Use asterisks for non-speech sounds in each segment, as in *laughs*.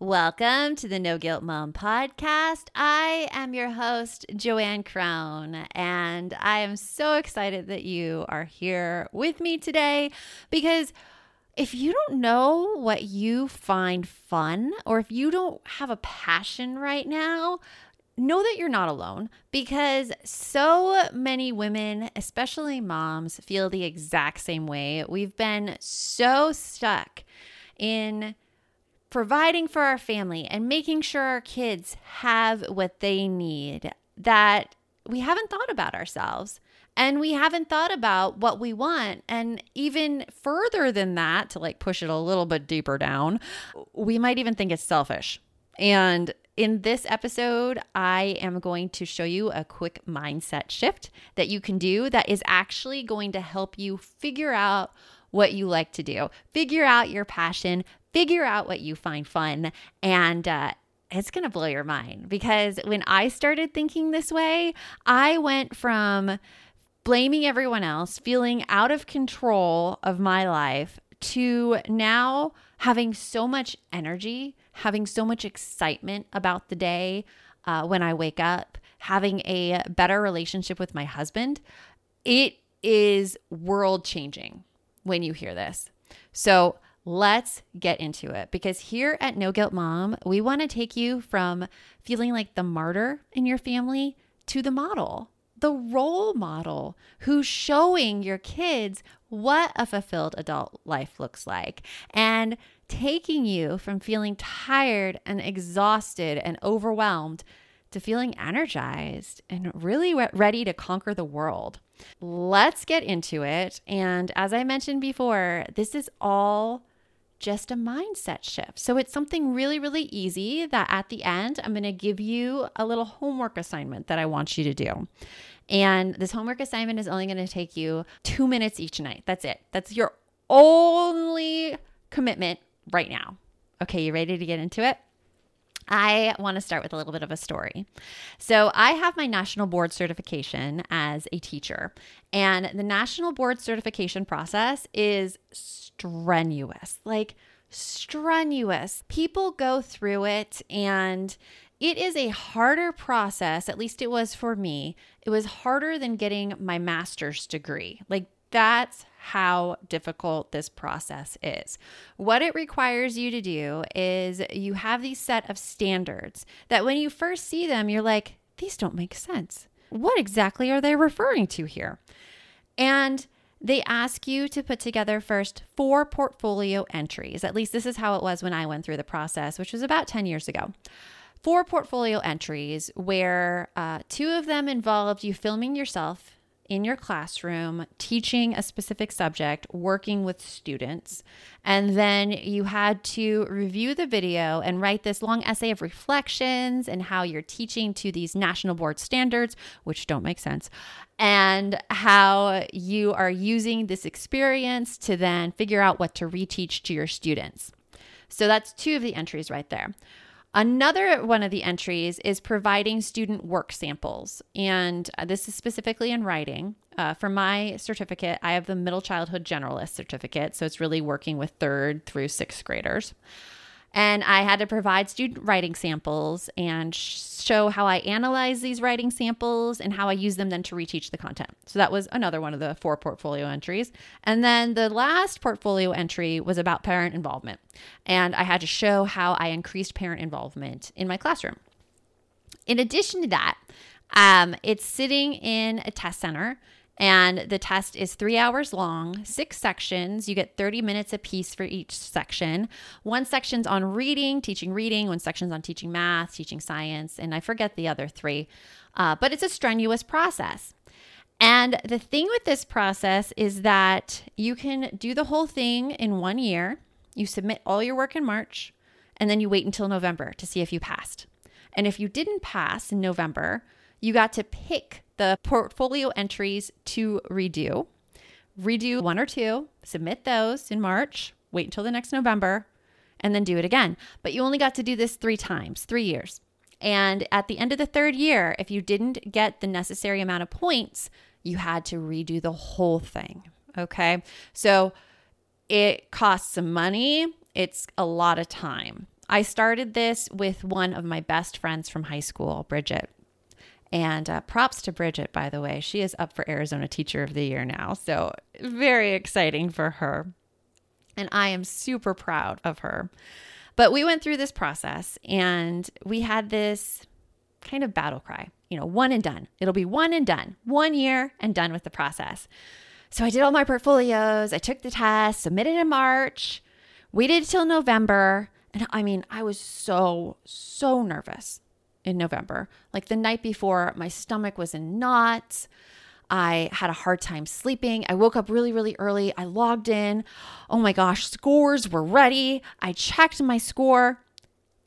Welcome to the No Guilt Mom podcast. I am your host, Joanne Crone, and I am so excited that you are here with me today because if you don't know what you find fun or if you don't have a passion right now, know that you're not alone because so many women, especially moms, feel the exact same way. We've been so stuck in providing for our family and making sure our kids have what they need that we haven't thought about ourselves and we haven't thought about what we want. And even further than that to like push it a little bit deeper down we might even think it's selfish. And in this episode, I am going to show you a quick mindset shift that you can do that is actually going to help you figure out what you like to do, figure out your passion, figure out what you find fun and uh, it's going to blow your mind because when I started thinking this way, I went from blaming everyone else, feeling out of control of my life, to now having so much energy, having so much excitement about the day uh, when I wake up, having a better relationship with my husband. It is world changing when you hear this. So, Let's get into it because here at No Guilt Mom, we want to take you from feeling like the martyr in your family to the model, the role model who's showing your kids what a fulfilled adult life looks like and taking you from feeling tired and exhausted and overwhelmed to feeling energized and really ready to conquer the world. Let's get into it. And as I mentioned before, this is all just a mindset shift. So it's something really, really easy that at the end, I'm going to give you a little homework assignment that I want you to do. And this homework assignment is only going to take you two minutes each night. That's it. That's your only commitment right now. Okay, you ready to get into it? I want to start with a little bit of a story. So, I have my national board certification as a teacher, and the national board certification process is strenuous like, strenuous. People go through it, and it is a harder process, at least it was for me. It was harder than getting my master's degree. Like, that's how difficult this process is. What it requires you to do is you have these set of standards that when you first see them, you're like, these don't make sense. What exactly are they referring to here? And they ask you to put together first four portfolio entries. At least this is how it was when I went through the process, which was about 10 years ago. Four portfolio entries where uh, two of them involved you filming yourself in your classroom teaching a specific subject, working with students. And then you had to review the video and write this long essay of reflections and how you're teaching to these national board standards, which don't make sense, and how you are using this experience to then figure out what to reteach to your students. So that's two of the entries right there. Another one of the entries is providing student work samples. And uh, this is specifically in writing. Uh, for my certificate, I have the Middle Childhood Generalist certificate. So it's really working with third through sixth graders. And I had to provide student writing samples and show how I analyze these writing samples and how I use them then to reteach the content. So that was another one of the four portfolio entries. And then the last portfolio entry was about parent involvement. And I had to show how I increased parent involvement in my classroom. In addition to that, um, it's sitting in a test center and the test is three hours long, six sections. You get 30 minutes a piece for each section. One section's on reading, teaching reading, one section's on teaching math, teaching science, and I forget the other three. Uh, but it's a strenuous process. And the thing with this process is that you can do the whole thing in one year. You submit all your work in March, and then you wait until November to see if you passed. And if you didn't pass in November, you got to pick the portfolio entries to redo. Redo one or two, submit those in March, wait until the next November, and then do it again. But you only got to do this three times, three years. And at the end of the third year, if you didn't get the necessary amount of points, you had to redo the whole thing. Okay. So it costs some money, it's a lot of time. I started this with one of my best friends from high school, Bridget. And uh, props to Bridget, by the way. She is up for Arizona Teacher of the Year now. So, very exciting for her. And I am super proud of her. But we went through this process and we had this kind of battle cry, you know, one and done. It'll be one and done, one year and done with the process. So I did all my portfolios, I took the test, submitted in March, waited till November. And I mean, I was so, so nervous in November. Like the night before, my stomach was in knots. I had a hard time sleeping. I woke up really, really early. I logged in. Oh my gosh, scores were ready. I checked my score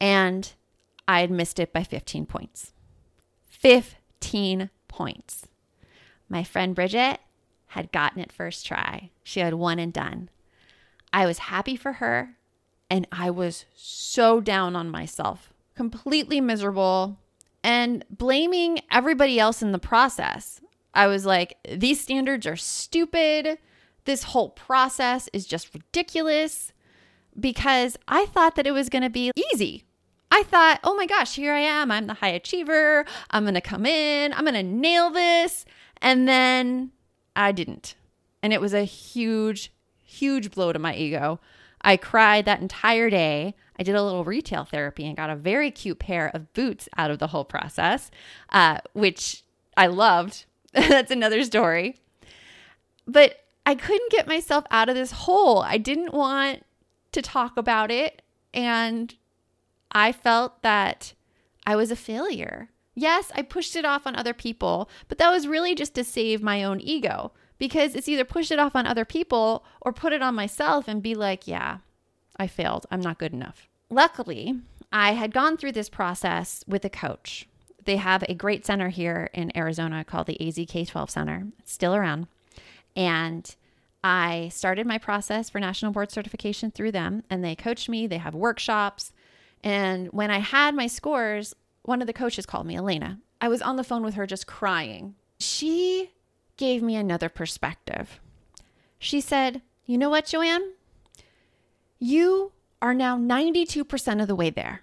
and I had missed it by 15 points. 15 points. My friend Bridget had gotten it first try. She had one and done. I was happy for her and I was so down on myself completely miserable and blaming everybody else in the process. I was like, these standards are stupid. This whole process is just ridiculous because I thought that it was going to be easy. I thought, oh my gosh, here I am. I'm the high achiever. I'm going to come in, I'm going to nail this. And then I didn't. And it was a huge, huge blow to my ego. I cried that entire day. I did a little retail therapy and got a very cute pair of boots out of the whole process, uh, which I loved. *laughs* That's another story. But I couldn't get myself out of this hole. I didn't want to talk about it. And I felt that I was a failure. Yes, I pushed it off on other people, but that was really just to save my own ego because it's either push it off on other people or put it on myself and be like, yeah, I failed. I'm not good enough. Luckily, I had gone through this process with a coach. They have a great center here in Arizona called the AZ K12 Center. It's still around. And I started my process for national board certification through them, and they coached me. They have workshops. And when I had my scores, one of the coaches called me, Elena. I was on the phone with her just crying. She gave me another perspective. She said, You know what, Joanne? You are now 92% of the way there.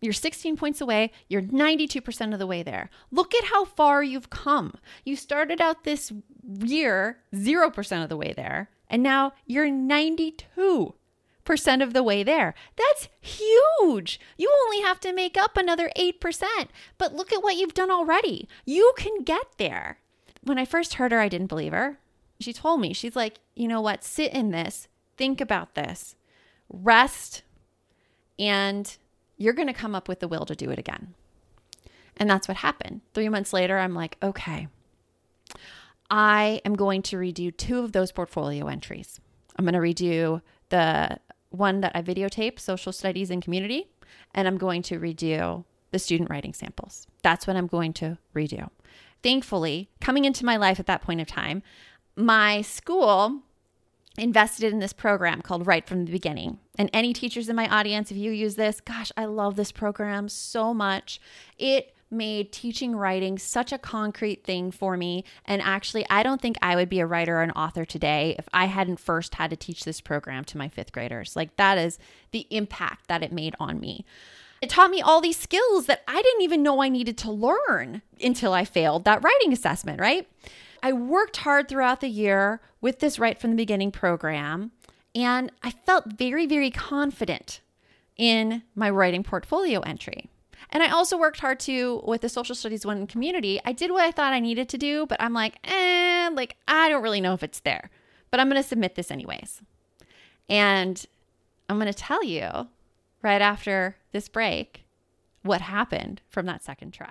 You're 16 points away. You're 92% of the way there. Look at how far you've come. You started out this year 0% of the way there, and now you're 92% of the way there. That's huge. You only have to make up another 8%. But look at what you've done already. You can get there. When I first heard her, I didn't believe her. She told me, she's like, you know what? Sit in this, think about this rest, and you're going to come up with the will to do it again. And that's what happened. Three months later, I'm like, okay, I am going to redo two of those portfolio entries. I'm going to redo the one that I videotaped, social studies and community, and I'm going to redo the student writing samples. That's what I'm going to redo. Thankfully, coming into my life at that point of time, my school invested in this program called Write from the Beginning. And any teachers in my audience, if you use this, gosh, I love this program so much. It made teaching writing such a concrete thing for me. And actually, I don't think I would be a writer or an author today if I hadn't first had to teach this program to my fifth graders. Like, that is the impact that it made on me. It taught me all these skills that I didn't even know I needed to learn until I failed that writing assessment, right? I worked hard throughout the year with this Write from the Beginning program, and I felt very, very confident in my writing portfolio entry. And I also worked hard too with the social studies one community. I did what I thought I needed to do, but I'm like, eh, like I don't really know if it's there. But I'm gonna submit this anyways. And I'm gonna tell you right after this break what happened from that second try.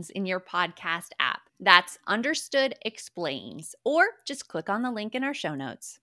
Explains in your podcast app. That's Understood Explains, or just click on the link in our show notes.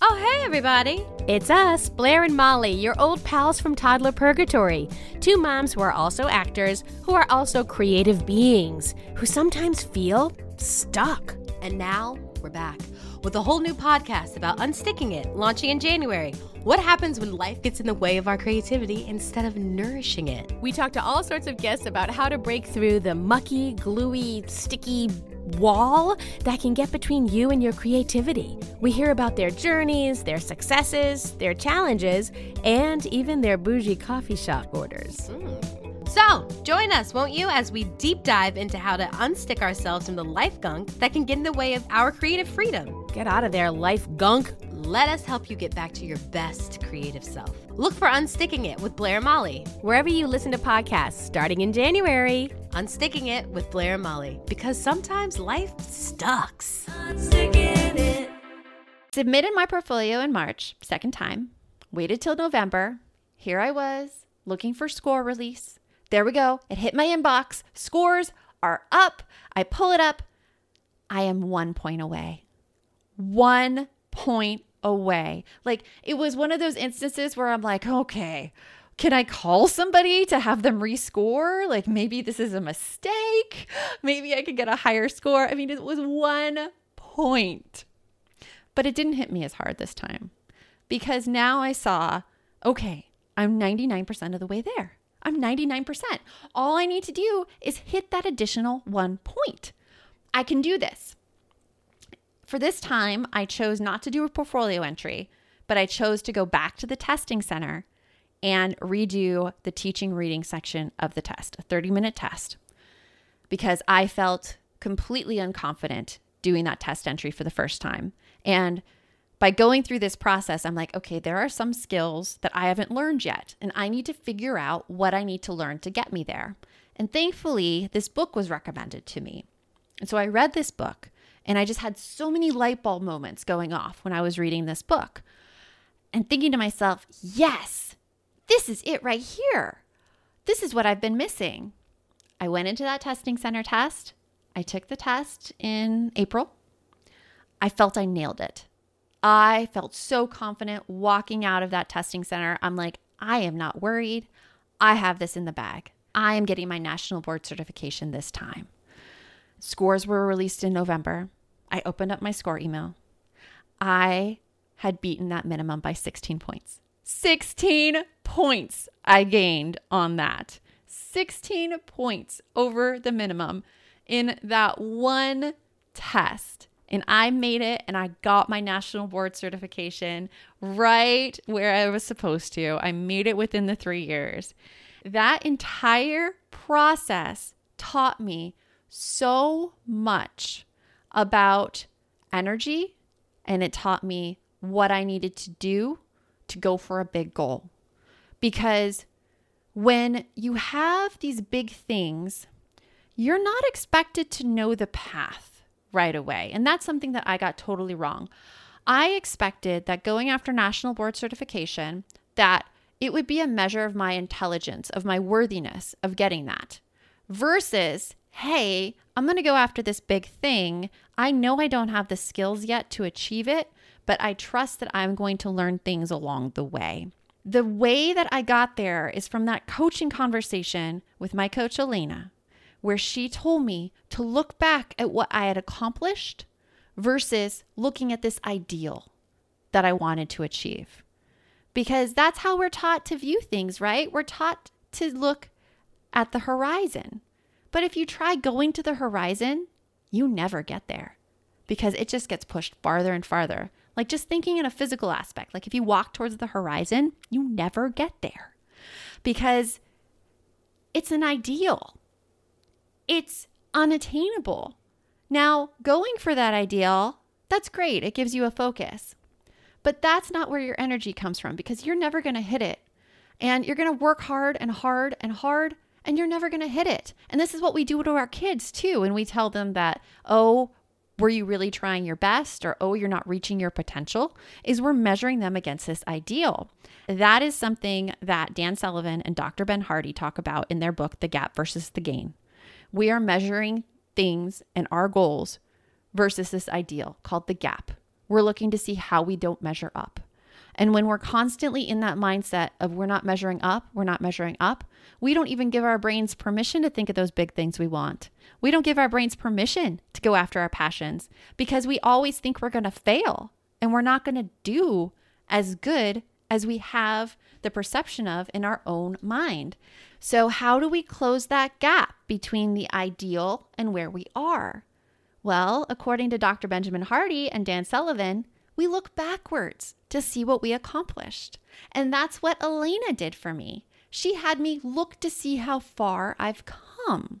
Oh, hey, everybody. It's us, Blair and Molly, your old pals from Toddler Purgatory. Two moms who are also actors, who are also creative beings, who sometimes feel stuck. And now we're back with a whole new podcast about unsticking it, launching in January. What happens when life gets in the way of our creativity instead of nourishing it? We talk to all sorts of guests about how to break through the mucky, gluey, sticky wall that can get between you and your creativity. We hear about their journeys, their successes, their challenges, and even their bougie coffee shop orders. Mm. So, join us, won't you, as we deep dive into how to unstick ourselves from the life gunk that can get in the way of our creative freedom. Get out of there, life gunk. Let us help you get back to your best creative self. Look for Unsticking It with Blair and Molly. Wherever you listen to podcasts, starting in January. Unsticking It with Blair and Molly. Because sometimes life sucks. Submitted my portfolio in March, second time. Waited till November. Here I was, looking for score release there we go. It hit my inbox. Scores are up. I pull it up. I am one point away. One point away. Like it was one of those instances where I'm like, okay, can I call somebody to have them rescore? Like maybe this is a mistake. Maybe I could get a higher score. I mean, it was one point. But it didn't hit me as hard this time because now I saw, okay, I'm 99% of the way there. I'm 99%. All I need to do is hit that additional one point. I can do this. For this time, I chose not to do a portfolio entry, but I chose to go back to the testing center and redo the teaching reading section of the test, a 30 minute test, because I felt completely unconfident doing that test entry for the first time. And by going through this process, I'm like, okay, there are some skills that I haven't learned yet, and I need to figure out what I need to learn to get me there. And thankfully, this book was recommended to me. And so I read this book, and I just had so many light bulb moments going off when I was reading this book and thinking to myself, yes, this is it right here. This is what I've been missing. I went into that testing center test. I took the test in April. I felt I nailed it. I felt so confident walking out of that testing center. I'm like, I am not worried. I have this in the bag. I am getting my national board certification this time. Scores were released in November. I opened up my score email. I had beaten that minimum by 16 points. 16 points I gained on that. 16 points over the minimum in that one test. And I made it and I got my national board certification right where I was supposed to. I made it within the three years. That entire process taught me so much about energy and it taught me what I needed to do to go for a big goal. Because when you have these big things, you're not expected to know the path right away. And that's something that I got totally wrong. I expected that going after national board certification that it would be a measure of my intelligence, of my worthiness of getting that. Versus, hey, I'm going to go after this big thing. I know I don't have the skills yet to achieve it, but I trust that I'm going to learn things along the way. The way that I got there is from that coaching conversation with my coach, Elena, where she told me to look back at what I had accomplished versus looking at this ideal that I wanted to achieve. Because that's how we're taught to view things, right? We're taught to look at the horizon. But if you try going to the horizon, you never get there because it just gets pushed farther and farther. Like just thinking in a physical aspect, like if you walk towards the horizon, you never get there because it's an ideal, it's unattainable. Now, going for that ideal, that's great. It gives you a focus. But that's not where your energy comes from because you're never going to hit it. And you're going to work hard and hard and hard and you're never going to hit it. And this is what we do to our kids too. And we tell them that, oh, were you really trying your best or oh you're not reaching your potential is we're measuring them against this ideal that is something that dan sullivan and dr ben hardy talk about in their book the gap versus the gain we are measuring things and our goals versus this ideal called the gap we're looking to see how we don't measure up and when we're constantly in that mindset of we're not measuring up, we're not measuring up, we don't even give our brains permission to think of those big things we want. We don't give our brains permission to go after our passions because we always think we're going to fail and we're not going to do as good as we have the perception of in our own mind. So, how do we close that gap between the ideal and where we are? Well, according to Dr. Benjamin Hardy and Dan Sullivan, we look backwards to see what we accomplished. And that's what Elena did for me. She had me look to see how far I've come.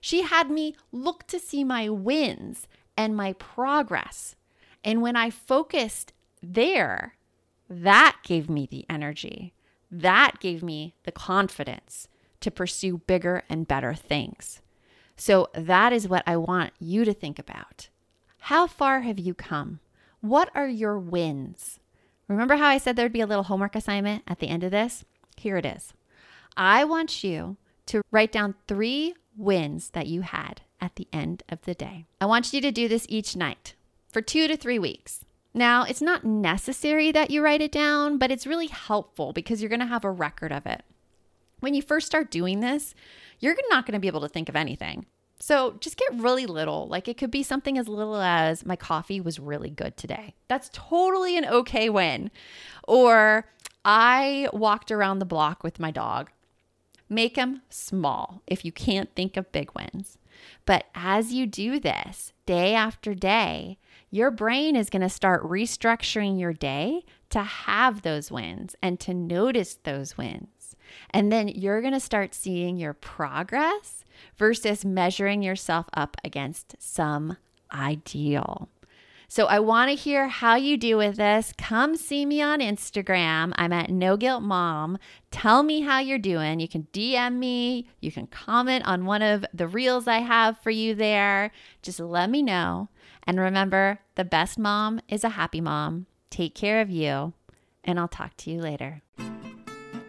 She had me look to see my wins and my progress. And when I focused there, that gave me the energy. That gave me the confidence to pursue bigger and better things. So, that is what I want you to think about. How far have you come? What are your wins? Remember how I said there'd be a little homework assignment at the end of this? Here it is. I want you to write down three wins that you had at the end of the day. I want you to do this each night for two to three weeks. Now, it's not necessary that you write it down, but it's really helpful because you're going to have a record of it. When you first start doing this, you're not going to be able to think of anything. So just get really little. Like it could be something as little as my coffee was really good today. That's totally an okay win. Or I walked around the block with my dog. Make them small if you can't think of big wins. But as you do this day after day, your brain is going to start restructuring your day to have those wins and to notice those wins. And then you're going to start seeing your progress versus measuring yourself up against some ideal. So I want to hear how you do with this. Come see me on Instagram. I'm at No Guilt Mom. Tell me how you're doing. You can DM me. You can comment on one of the reels I have for you there. Just let me know. And remember, the best mom is a happy mom. Take care of you, and I'll talk to you later.